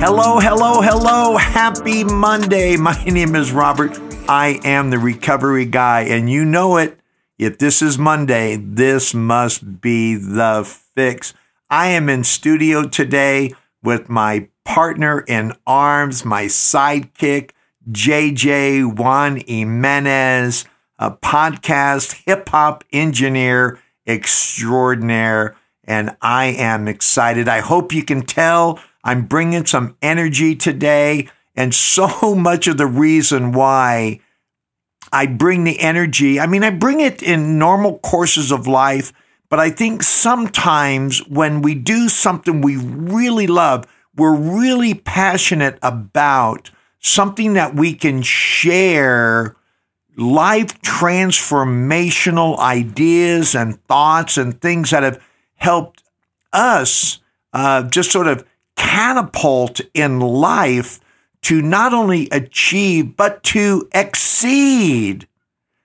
Hello, hello, hello. Happy Monday. My name is Robert. I am the recovery guy, and you know it. If this is Monday, this must be the fix. I am in studio today with my partner in arms, my sidekick, JJ Juan Jimenez, a podcast hip hop engineer extraordinaire. And I am excited. I hope you can tell I'm bringing some energy today. And so much of the reason why I bring the energy, I mean, I bring it in normal courses of life, but I think sometimes when we do something we really love, we're really passionate about something that we can share life transformational ideas and thoughts and things that have helped us uh, just sort of catapult in life to not only achieve, but to exceed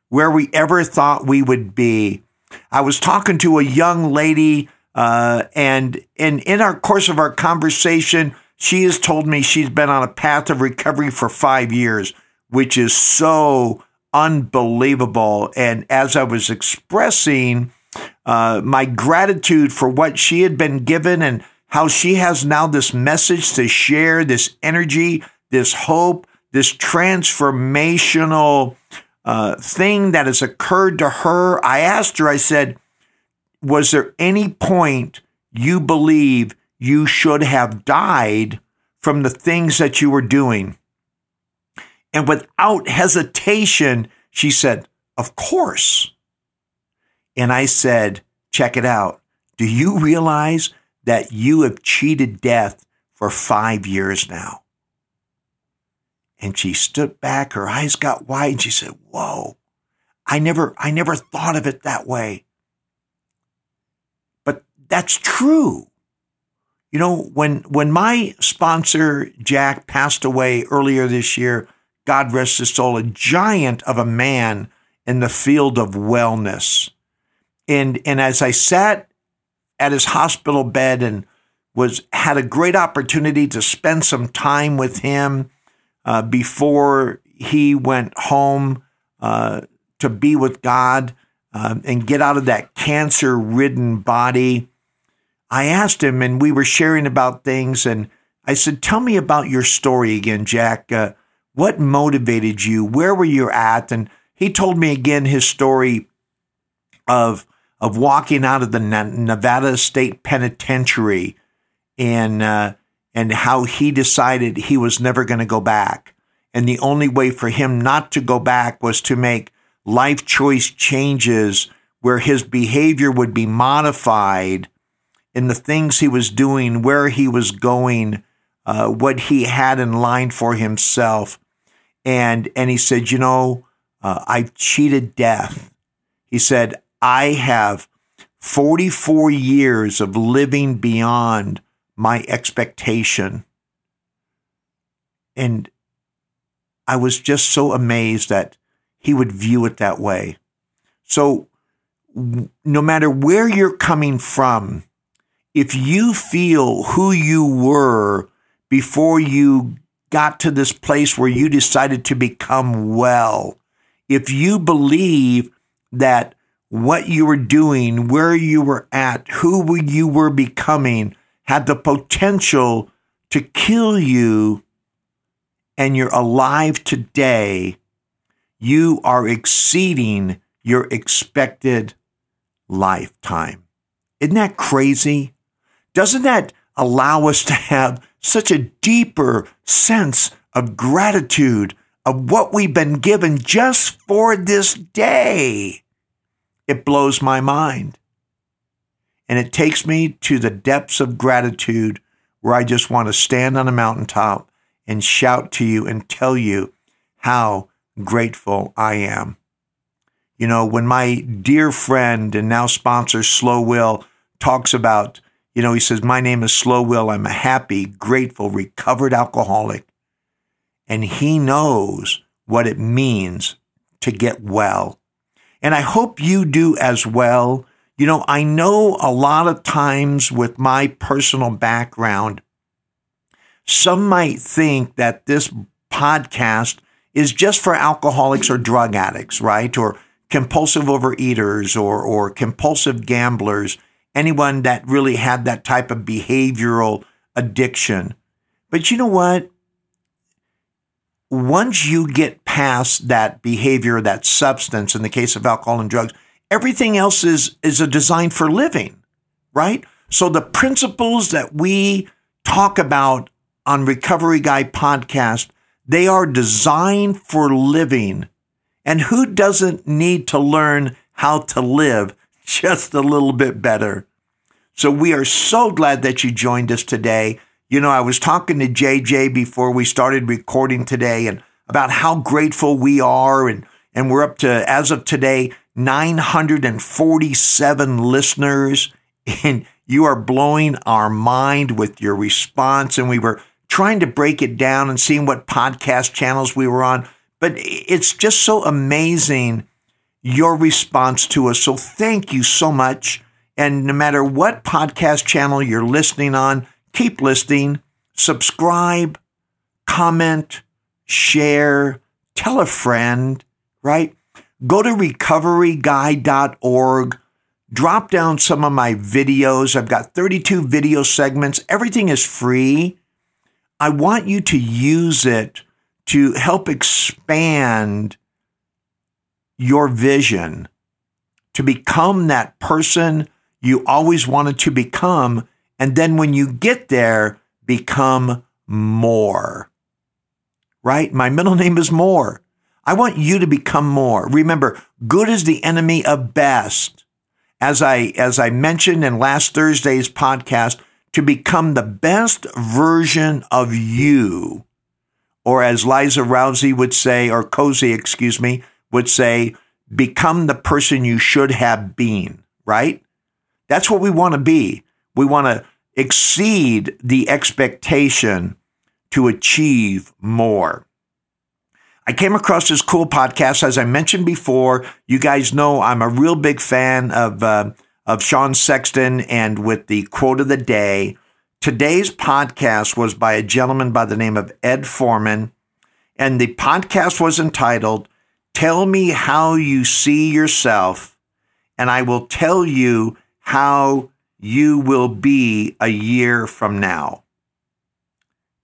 where we ever thought we would be. I was talking to a young lady, uh, and, in our course of our conversation, she has told me she's been on a path of recovery for five years, which is so unbelievable. And as I was expressing uh, my gratitude for what she had been given and how she has now this message to share, this energy, this hope, this transformational uh, thing that has occurred to her. I asked her, I said, Was there any point you believe you should have died from the things that you were doing? And without hesitation, she said, Of course. And I said, Check it out. Do you realize that you have cheated death for five years now. And she stood back, her eyes got wide, and she said, Whoa, I never, I never thought of it that way. But that's true. You know, when when my sponsor Jack passed away earlier this year, God rest his soul, a giant of a man in the field of wellness. And and as I sat at his hospital bed and was had a great opportunity to spend some time with him uh, before he went home uh, to be with God uh, and get out of that cancer ridden body. I asked him, and we were sharing about things, and I said, "Tell me about your story again, Jack. Uh, what motivated you? Where were you at?" And he told me again his story of of walking out of the Nevada State Penitentiary and uh, and how he decided he was never going to go back, and the only way for him not to go back was to make life choice changes where his behavior would be modified in the things he was doing, where he was going, uh, what he had in line for himself, and and he said, you know, uh, I've cheated death. He said, I have 44 years of living beyond my expectation. And I was just so amazed that he would view it that way. So, no matter where you're coming from, if you feel who you were before you got to this place where you decided to become well, if you believe that what you were doing, where you were at, who you were becoming had the potential to kill you, and you're alive today, you are exceeding your expected lifetime. Isn't that crazy? Doesn't that allow us to have such a deeper sense of gratitude of what we've been given just for this day? It blows my mind. And it takes me to the depths of gratitude where I just want to stand on a mountaintop and shout to you and tell you how grateful I am. You know, when my dear friend and now sponsor Slow Will talks about, you know, he says, My name is Slow Will. I'm a happy, grateful, recovered alcoholic. And he knows what it means to get well. And I hope you do as well. You know, I know a lot of times with my personal background, some might think that this podcast is just for alcoholics or drug addicts, right? Or compulsive overeaters or, or compulsive gamblers, anyone that really had that type of behavioral addiction. But you know what? Once you get past that behavior, that substance, in the case of alcohol and drugs, everything else is, is a design for living, right? So the principles that we talk about on Recovery Guy podcast, they are designed for living. And who doesn't need to learn how to live just a little bit better? So we are so glad that you joined us today. You know, I was talking to JJ before we started recording today and about how grateful we are and and we're up to as of today 947 listeners and you are blowing our mind with your response and we were trying to break it down and seeing what podcast channels we were on. But it's just so amazing your response to us. So thank you so much. And no matter what podcast channel you're listening on, keep listening, subscribe, comment, share, tell a friend, right? Go to recoveryguy.org. Drop down some of my videos. I've got 32 video segments. Everything is free. I want you to use it to help expand your vision to become that person you always wanted to become. And then when you get there, become more. Right? My middle name is More. I want you to become more. Remember, good is the enemy of best. As I, as I mentioned in last Thursday's podcast, to become the best version of you. Or as Liza Rousey would say, or Cozy, excuse me, would say, become the person you should have been, right? That's what we want to be. We want to exceed the expectation to achieve more. I came across this cool podcast. As I mentioned before, you guys know I'm a real big fan of uh, of Sean Croxton and with the quote of the day. Today's podcast was by a gentleman by the name of Ed Foreman, and the podcast was entitled Tell Me How You See Yourself, and I will tell you how you will be a year from now.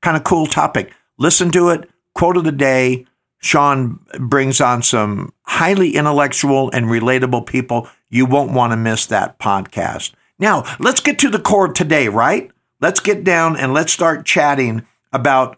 Kind of cool topic. Listen to it. Quote of the day Sean brings on some highly intellectual and relatable people. You won't want to miss that podcast. Now, let's get to the core today, right? Let's get down and let's start chatting about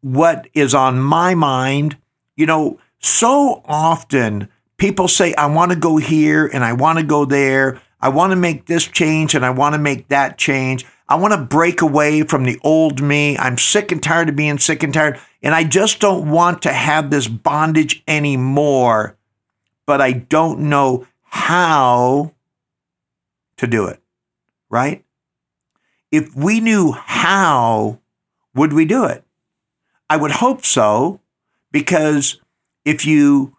what is on my mind. You know, so often people say, I want to go here and I want to go there. I want to make this change and I want to make that change. I want to break away from the old me. I'm sick and tired of being sick and tired. And I just don't want to have this bondage anymore, but I don't know how to do it. Right? If we knew how, would we do it? I would hope so, because if you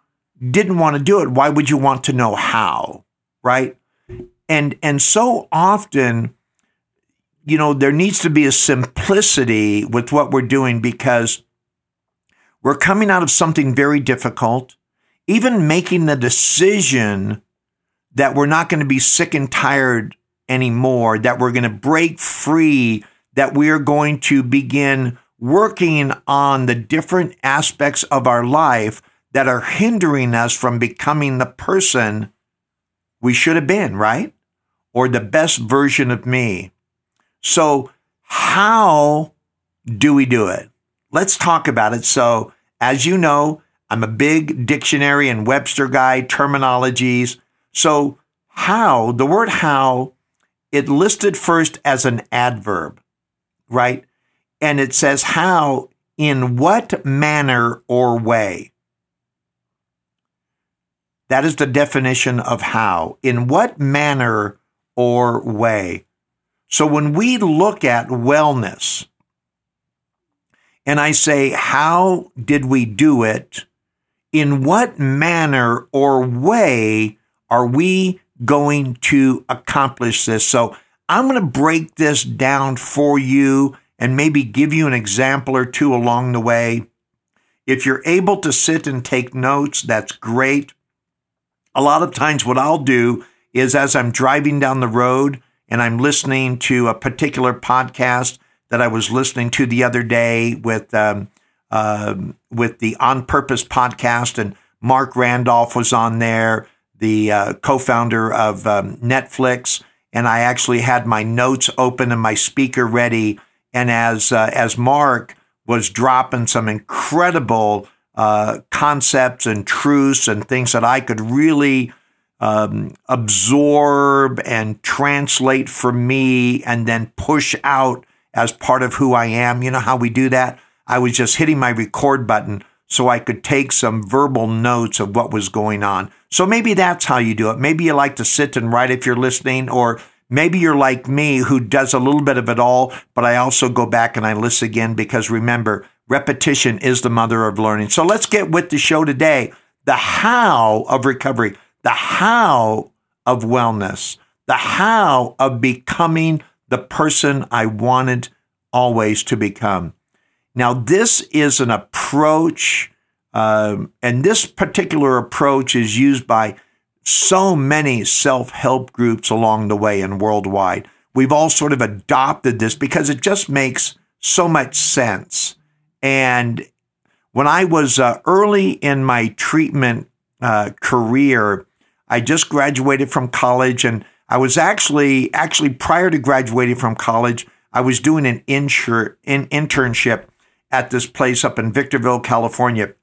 didn't want to do it, why would you want to know how? Right? And and so often you know, there needs to be a simplicity with what we're doing because we're coming out of something very difficult. Even making the decision that we're not going to be sick and tired anymore, that we're going to break free, that we are going to begin working on the different aspects of our life that are hindering us from becoming the person we should have been, right? Or the best version of me. So, how do we do it? Let's talk about it. So, as you know, I'm a big dictionary and Webster guy, terminologies. So, how, the word how, it listed first as an adverb, right? And it says how, in what manner or way. That is the definition of how. In what manner or way? So when we look at wellness, and I say, how did we do it? In what manner or way are we going to accomplish this? So I'm going to break this down for you and maybe give you an example or two along the way. If you're able to sit and take notes, that's great. A lot of times, what I'll do is as I'm driving down the road and I'm listening to a particular podcast that I was listening to the other day with um, uh, with the On Purpose podcast, and Marc Randolph was on there, the uh, co-founder of um, Netflix, and I actually had my notes open and my speaker ready. And as uh, as Marc was dropping some incredible uh, concepts and truths and things that I could really um, absorb and translate for me, and then push out as part of who I am. You know how we do that? I was just hitting my record button so I could take some verbal notes of what was going on. So maybe that's how you do it. Maybe you like to sit and write if you're listening, or maybe you're like me who does a little bit of it all, but I also go back and I listen again because remember, repetition is the mother of learning. So let's get with the show today. The how of recovery, the how of wellness, the how of becoming the person I wanted always to become. Now, this is an approach, um, and this particular approach is used by so many self help groups along the way and worldwide. We've all sort of adopted this because it just makes so much sense. And when I was uh, early in my treatment uh, career, I just graduated from college and I was actually actually prior to graduating from college, I was doing an insure, in internship at this place up in Victorville, California.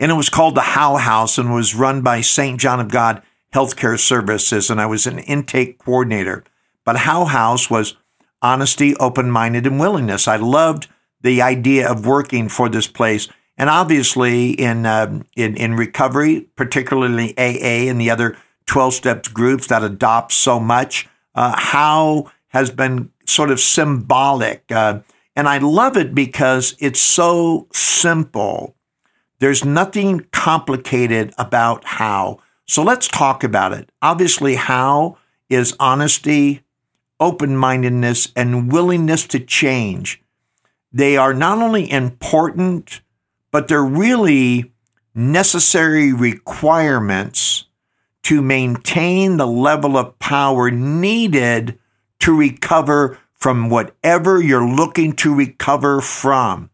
And it was called the How House and was run by St. John of God Healthcare Services. And I was an intake coordinator. But How House was honesty, open minded, and willingness. I loved the idea of working for this place. And obviously, in, um, in, in recovery, particularly AA and the other 12 steps groups that adopt so much, uh, how has been sort of symbolic. Uh, and I love it because it's so simple. There's nothing complicated about how. So let's talk about it. Obviously, how is honesty, open mindedness, and willingness to change. They are not only important, but they're really necessary requirements to maintain the level of power needed to recover from whatever you're looking to recover from.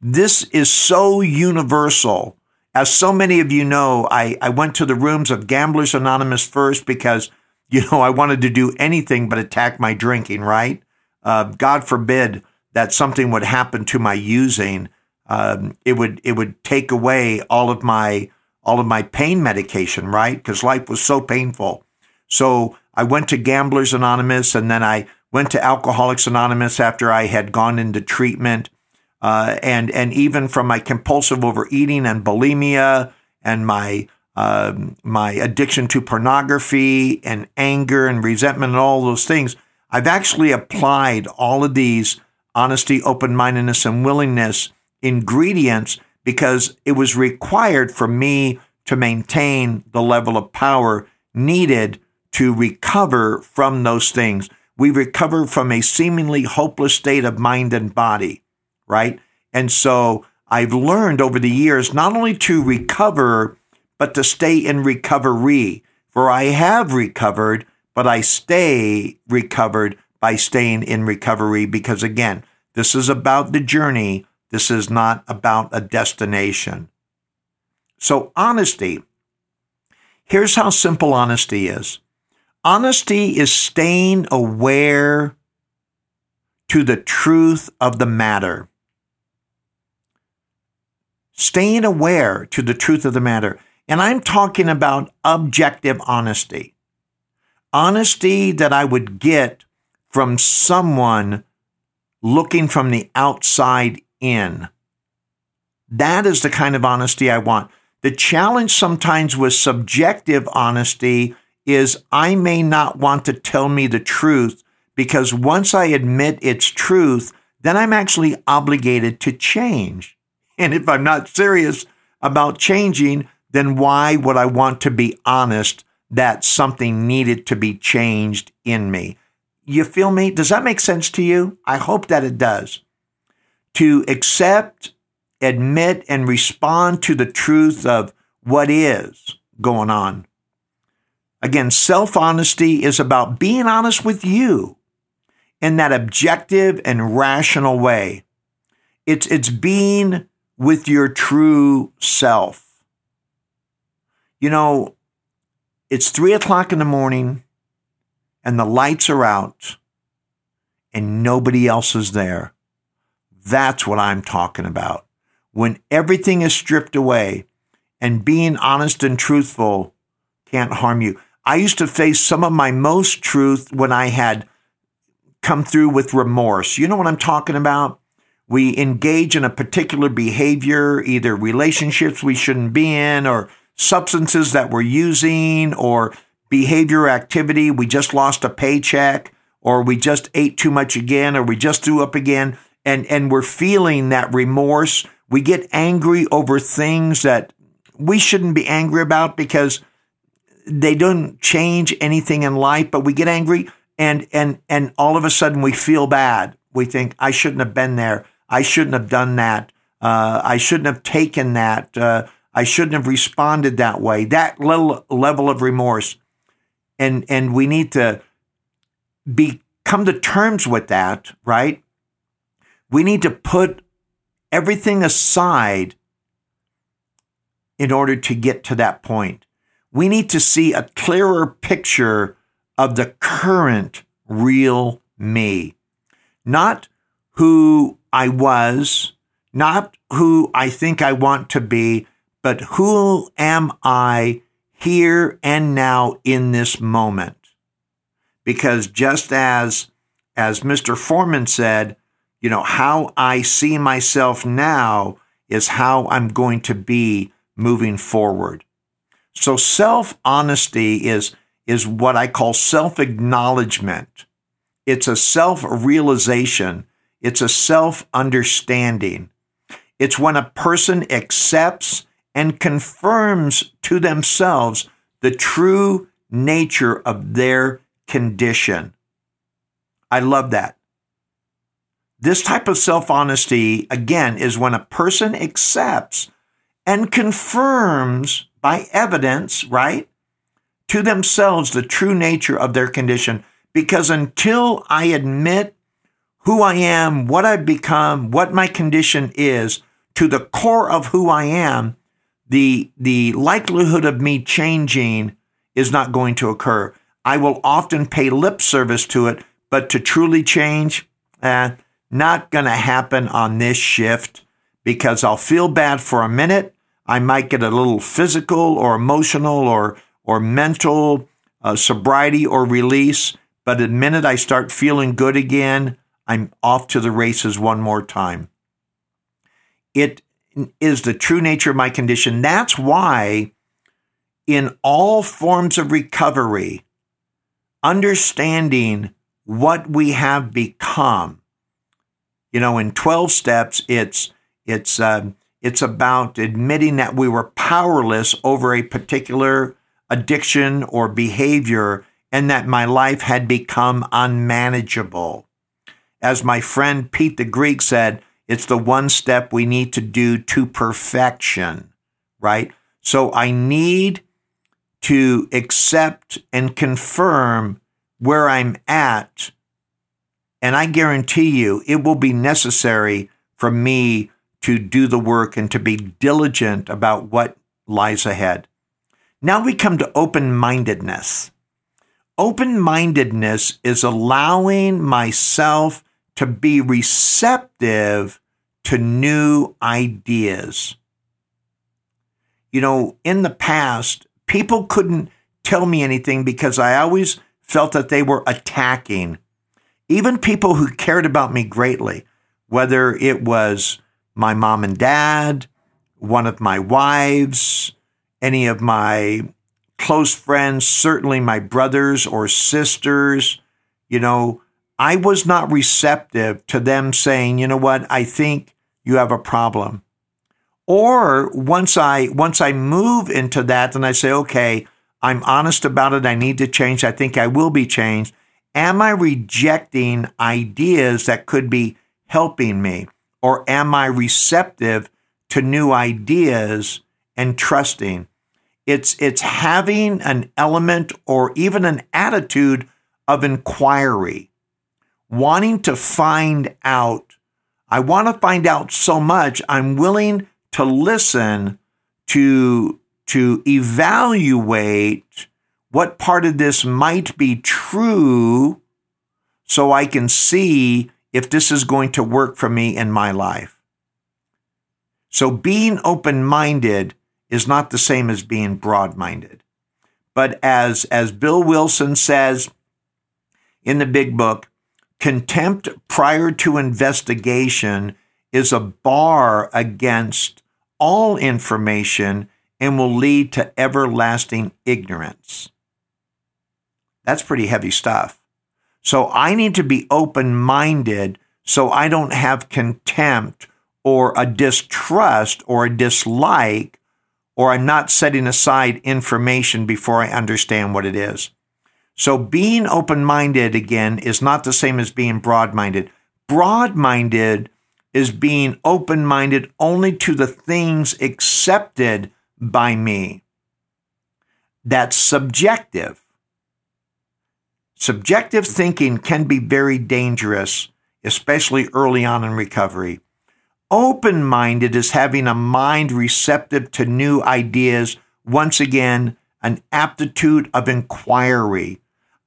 This is so universal. As so many of you know, I, I went to the rooms of Gamblers Anonymous first because, you know, I wanted to do anything but attack my drinking, right? Uh, God forbid that something would happen to my using. Um, it would it would take away all of my all of my pain medication, right? Because life was so painful. So I went to Gamblers Anonymous and then I went to Alcoholics Anonymous after I had gone into treatment. Uh, and, and even from my compulsive overeating and bulimia and my, uh, my addiction to pornography and anger and resentment and all those things, I've actually applied all of these honesty, open mindedness, and willingness ingredients because it was required for me to maintain the level of power needed to recover from those things. We recover from a seemingly hopeless state of mind and body, right? And so I've learned over the years not only to recover, but to stay in recovery. For I have recovered, but I stay recovered by staying in recovery because again, this is about the journey this is not about a destination. So, honesty. Here's how simple honesty is honesty is staying aware to the truth of the matter. Staying aware to the truth of the matter. And I'm talking about objective honesty. Honesty that I would get from someone looking from the outside in. That is the kind of honesty I want. The challenge sometimes with subjective honesty is I may not want to tell me the truth because once I admit its truth, then I'm actually obligated to change. And if I'm not serious about changing, then why would I want to be honest that something needed to be changed in me? You feel me? Does that make sense to you? I hope that it does. To accept, admit, and respond to the truth of what is going on. Again, self honesty is about being honest with you in that objective and rational way. It's, it's being with your true self. You know, it's three o'clock in the morning and the lights are out and nobody else is there. That's what I'm talking about. When everything is stripped away and being honest and truthful can't harm you. I used to face some of my most truth when I had come through with remorse. You know what I'm talking about? We engage in a particular behavior, either relationships we shouldn't be in, or substances that we're using, or behavior activity. We just lost a paycheck, or we just ate too much again, or we just threw up again, and, and we're feeling that remorse. We get angry over things that we shouldn't be angry about because they don't change anything in life, but we get angry and and and all of a sudden we feel bad. We think I shouldn't have been there. I shouldn't have done that. Uh, I shouldn't have taken that. Uh, I shouldn't have responded that way. That little level of remorse, and and we need to be come to terms with that. Right? We need to put everything aside in order to get to that point. We need to see a clearer picture of the current real me, not who I was, not who I think I want to be, but who am I here and now in this moment? Because just as, as Mr. Foreman said, you know, how I see myself now is how I'm going to be moving forward. So self honesty is is what I call self acknowledgement. It's a self realization. It's a self understanding. It's when a person accepts and confirms to themselves the true nature of their condition. I love that. This type of self honesty, again, is when a person accepts and confirms by evidence, right? to themselves the true nature of their condition. Because until I admit who I am, what I've become, what my condition is, to the core of who I am, the, the likelihood of me changing is not going to occur. I will often pay lip service to it, but to truly change, eh, not going to happen on this shift because I'll feel bad for a minute. I might get a little physical or emotional or or mental uh, sobriety or release. But the minute I start feeling good again, I'm off to the races one more time. It is the true nature of my condition. That's why, in all forms of recovery, understanding what we have become. You know, in 12 steps, it's, it's, uh, it's about admitting that we were powerless over a particular addiction or behavior and that my life had become unmanageable. As my friend Pete the Greek said, it's the one step we need to do to perfection, right? So I need to accept and confirm where I'm at. And I guarantee you it will be necessary for me to do the work and to be diligent about what lies ahead. Now we come to open mindedness. Open mindedness is allowing myself to be receptive to new ideas. You know, in the past, people couldn't tell me anything because I always felt that they were attacking. Even people who cared about me greatly, whether it was my mom and dad, one of my wives, any of my close friends, certainly my brothers or sisters, you know, I was not receptive to them saying, you know what, I think you have a problem. Or once I once I move into that, and I say, okay, I'm honest about it. I need to change. I think I will be changed. Am I rejecting ideas that could be helping me? Or am I receptive to new ideas and trusting? It's, it's having an element or even an attitude of inquiry, wanting to find out. I want to find out so much, I'm willing to listen to, to evaluate what part of this might be true so I can see if this is going to work for me in my life. So being open minded is not the same as being broad minded. But as, as Bill Wilson says in the big book, contempt prior to investigation is a bar against all information and will lead to everlasting ignorance. That's pretty heavy stuff. So I need to be open minded so I don't have contempt or a distrust or a dislike, or I'm not setting aside information before I understand what it is. So being open minded again is not the same as being broad minded. Broad minded is being open minded only to the things accepted by me. That's subjective. Subjective thinking can be very dangerous, especially early on in recovery. Open minded is having a mind receptive to new ideas. Once again, an aptitude of inquiry.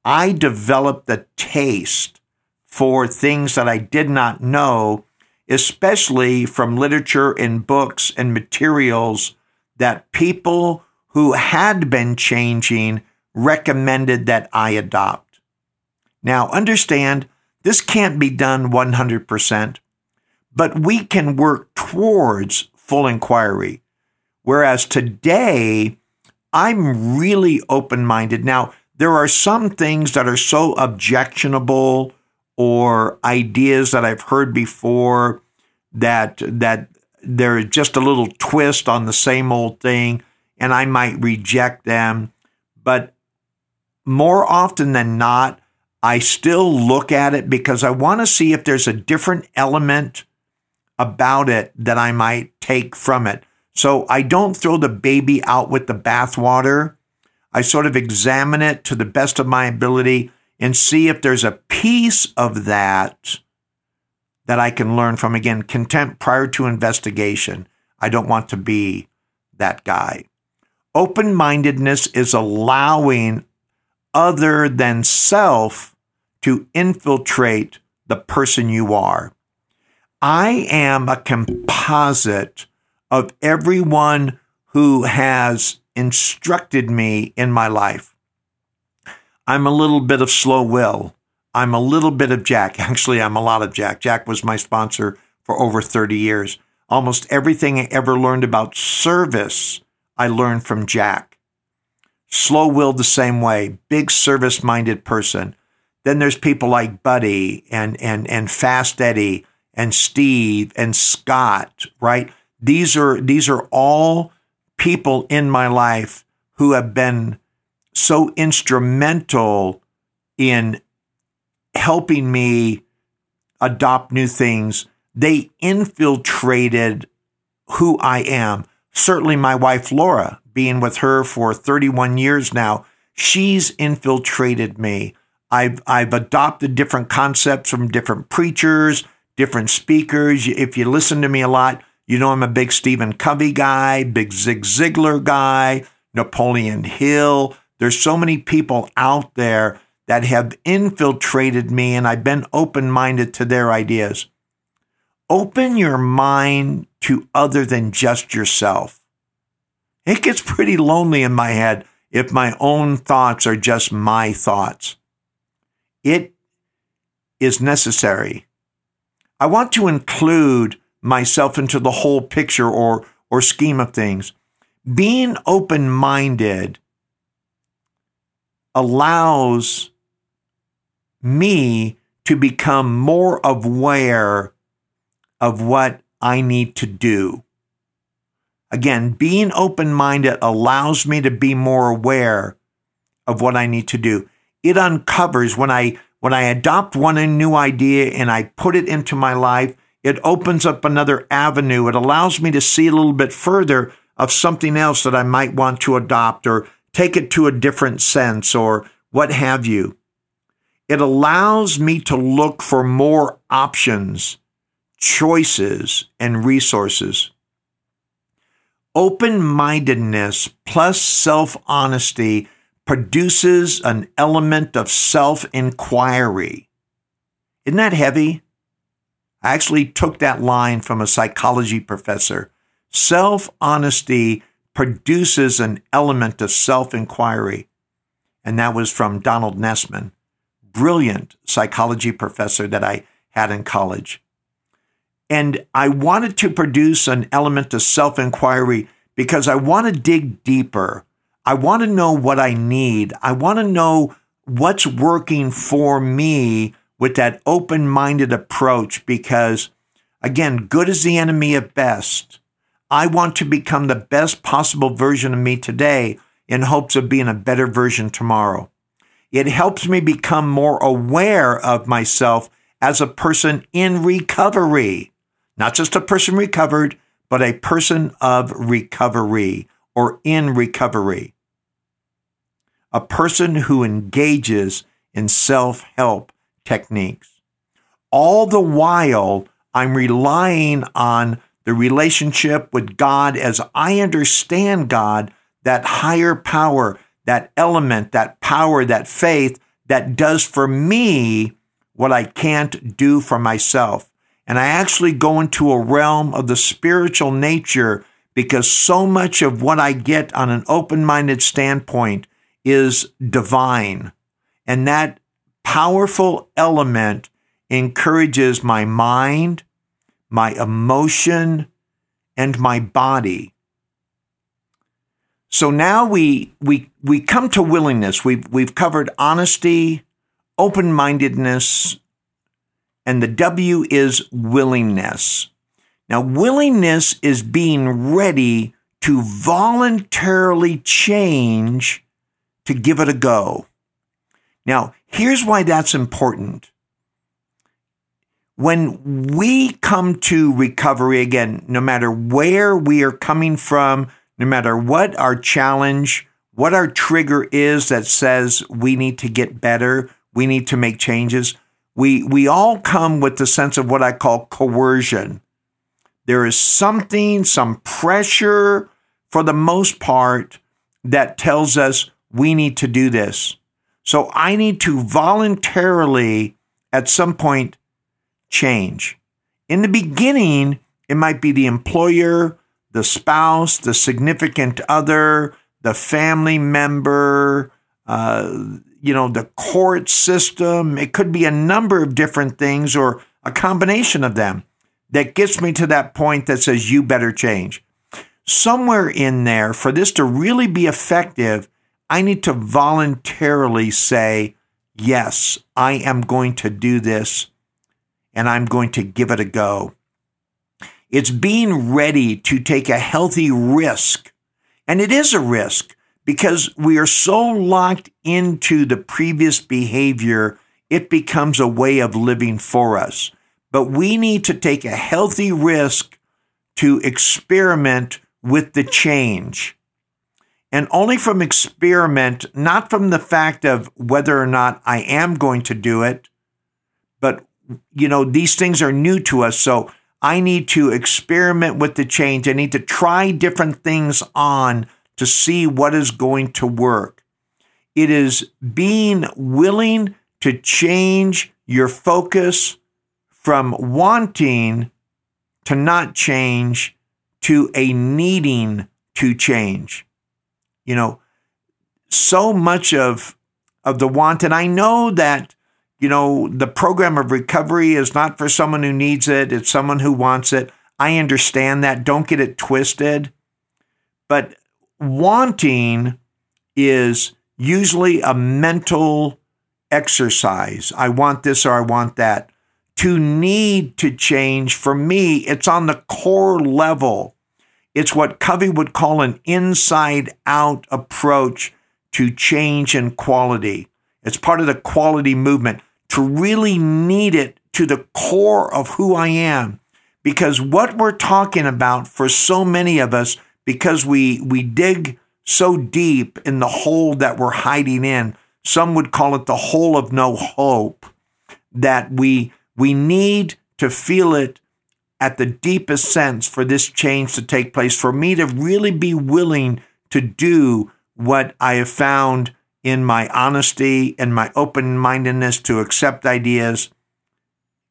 I developed a taste for things that I did not know, especially from literature and books and materials that people who had been changing recommended that I adopt. Now, understand this can't be done 100%, but we can work towards full inquiry. Whereas today, I'm really open minded. Now, there are some things that are so objectionable or ideas that I've heard before that that there's just a little twist on the same old thing and I might reject them. But more often than not, I still look at it because I want to see if there's a different element about it that I might take from it. So I don't throw the baby out with the bathwater. I sort of examine it to the best of my ability and see if there's a piece of that that I can learn from. Again, contempt prior to investigation. I don't want to be that guy. Open mindedness is allowing other than self to infiltrate the person you are. I am a composite of everyone who has instructed me in my life. I'm a little bit of slow will. I'm a little bit of Jack. Actually, I'm a lot of Jack. Jack was my sponsor for over 30 years. Almost everything I ever learned about service, I learned from Jack. Slow will the same way, big service minded person. Then there's people like Buddy and and and Fast Eddie and Steve and Scott, right? These are these are all people in my life who have been so instrumental in helping me adopt new things. They infiltrated who I am. Certainly my wife Laura, being with her for 31 years now, she's infiltrated me. I've I've adopted different concepts from different preachers, different speakers. If you listen to me a lot, you know I'm a big Stephen Covey guy, big Zig Ziglar guy, Napoleon Hill. There's so many people out there that have infiltrated me and I've been open-minded to their ideas. Open your mind to other than just yourself. It gets pretty lonely in my head if my own thoughts are just my thoughts. It is necessary. I want to include myself into the whole picture or, or scheme of things Being open minded allows me to become more aware of what I need to do. Again, being open minded allows me to be more aware of what I need to do. It uncovers when I when I adopt one new idea and I put it into my life, it opens up another avenue. It allows me to see a little bit further of something else that I might want to adopt or take it to a different sense or what have you. It allows me to look for more options, choices, and resources. Open mindedness plus self honesty produces an element of self inquiry. Isn't that heavy? I actually took that line from a psychology professor. Self honesty produces an element of self inquiry. And that was from Donald Nessman, brilliant psychology professor that I had in college. And I wanted to produce an element of self inquiry because I want to dig deeper. I want to know what I need. I want to know what's working for me with that open minded approach because, again, good is the enemy of best. I want to become the best possible version of me today in hopes of being a better version tomorrow. It helps me become more aware of myself as a person in recovery, not just a person recovered, but a person of recovery or in recovery a person who engages in self help techniques. All the while, I'm relying on the relationship with God as I understand God, that higher power, that element, that power, that faith that does for me what I can't do for myself. And I actually go into a realm of the spiritual nature because so much of what I get on an open minded standpoint is divine. And that powerful element encourages my mind, my emotion, and my body. So now we we we come to willingness. We've we've covered honesty, open-mindedness, and the W is willingness. Now, willingness is being ready to voluntarily change to give it a go. Now, here's why that's important. When we come to recovery, again, no matter where we are coming from, no matter what our challenge, what our trigger is that says we need to get better, we need to make changes, we, we all come with the sense of what I call coercion. There is something, some pressure for the most part that tells us we need to do this. So I need to voluntarily, at some point, change. In the beginning, it might be the employer, the spouse, the significant other, the family member, uh, you know, the court system. It could be a number of different things or a combination of them that gets me to that point that says, you better change. Somewhere in there, for this to really be effective, I need to voluntarily say, yes, I am going to do this and I'm going to give it a go. It's being ready to take a healthy risk. And it is a risk because we are so locked into the previous behavior, it becomes a way of living for us. But we need to take a healthy risk to experiment with the change and only from experiment, not from the fact of whether or not I am going to do it, but you know, these things are new to us. So I need to experiment with the change. I need to try different things on to see what is going to work. It is being willing to change your focus from wanting to not change to a needing to change you know, so much of of the want. And I know that, you know, the program of recovery is not for someone who needs it, it's someone who wants it. I understand that. Don't get it twisted. But wanting is usually a mental exercise. I want this or I want that. To need to change, for me, it's on the core level. It's what Covey would call an inside out approach to change and quality. It's part of the quality movement to really need it to the core of who I am. Because what we're talking about for so many of us, because we, we dig so deep in the hole that we're hiding in, some would call it the hole of no hope, that we, we need to feel it at the deepest sense for this change to take place, for me to really be willing to do what I have found in my honesty and my open mindedness to accept ideas,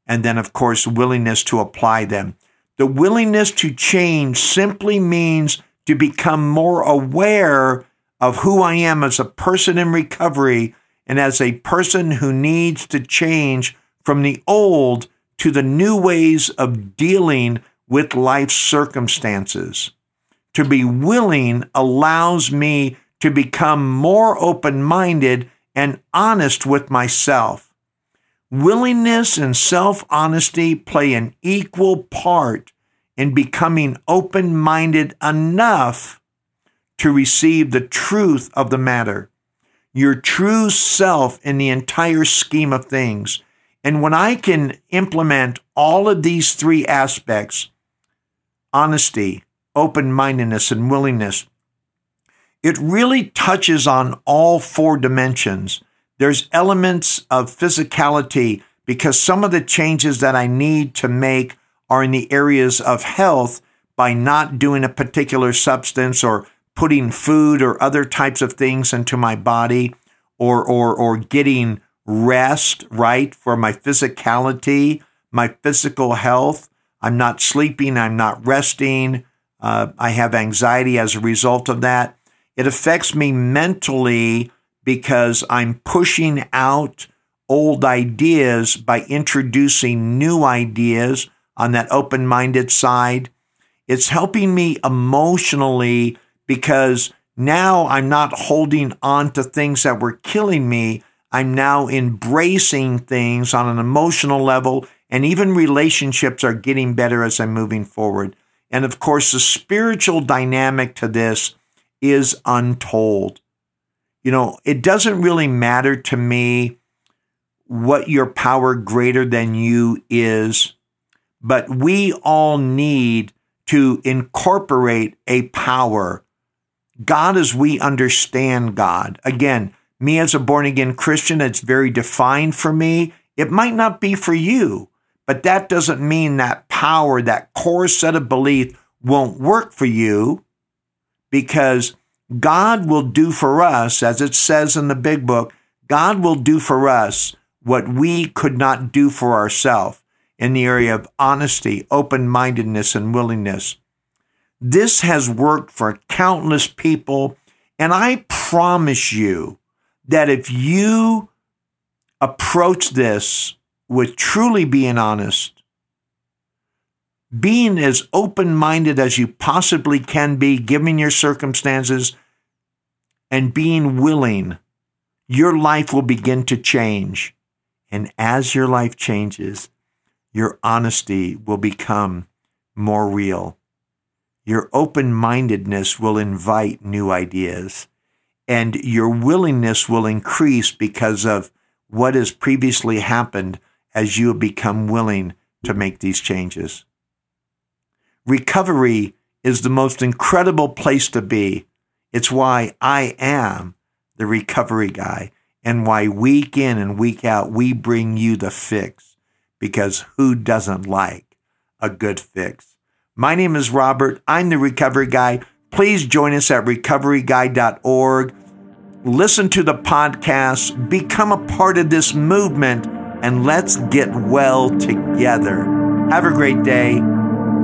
and then, of course, willingness to apply them. The willingness to change simply means to become more aware of who I am as a person in recovery and as a person who needs to change from the old to the new ways of dealing with life's circumstances. To be willing allows me to become more open minded and honest with myself. Willingness and self honesty play an equal part in becoming open minded enough to receive the truth of the matter, your true self in the entire scheme of things. And when I can implement all of these three aspects honesty, open mindedness, and willingness it really touches on all four dimensions. There's elements of physicality because some of the changes that I need to make are in the areas of health by not doing a particular substance or putting food or other types of things into my body or or or getting rest right for my physicality my physical health i'm not sleeping i'm not resting uh, i have anxiety as a result of that it affects me mentally because i'm pushing out old ideas by introducing new ideas on that open minded side. It's helping me emotionally because now I'm not holding on to things that were killing me. I'm now embracing things on an emotional level, and even relationships are getting better as I'm moving forward. And of course, the spiritual dynamic to this is untold. You know, it doesn't really matter to me what your power greater than you is but we all need to incorporate a power. God as we understand God. Again, me as a born again Christian, it's very defined for me. It might not be for you, but that doesn't mean that power, that core set of belief won't work for you because God will do for us, as it says in the big book, God will do for us what we could not do for ourselves in the area of honesty, open mindedness, and willingness. This has worked for countless people, and I promise you that if you approach this with truly being honest, being as open minded as you possibly can be, given your circumstances, and being willing, your life will begin to change. And as your life changes, your honesty will become more real. Your open mindedness will invite new ideas, and your willingness will increase because of what has previously happened as you become willing to make these changes. Recovery is the most incredible place to be. It's why I am the recovery guy and why week in and week out we bring you the fix because who doesn't like a good fix? My name is Robert. I'm the Recovery Guy. Please join us at recoveryguy.org. Listen to the podcast, become a part of this movement, and let's get well together. Have a great day.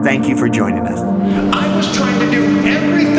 Thank you for joining us. I was trying to do everything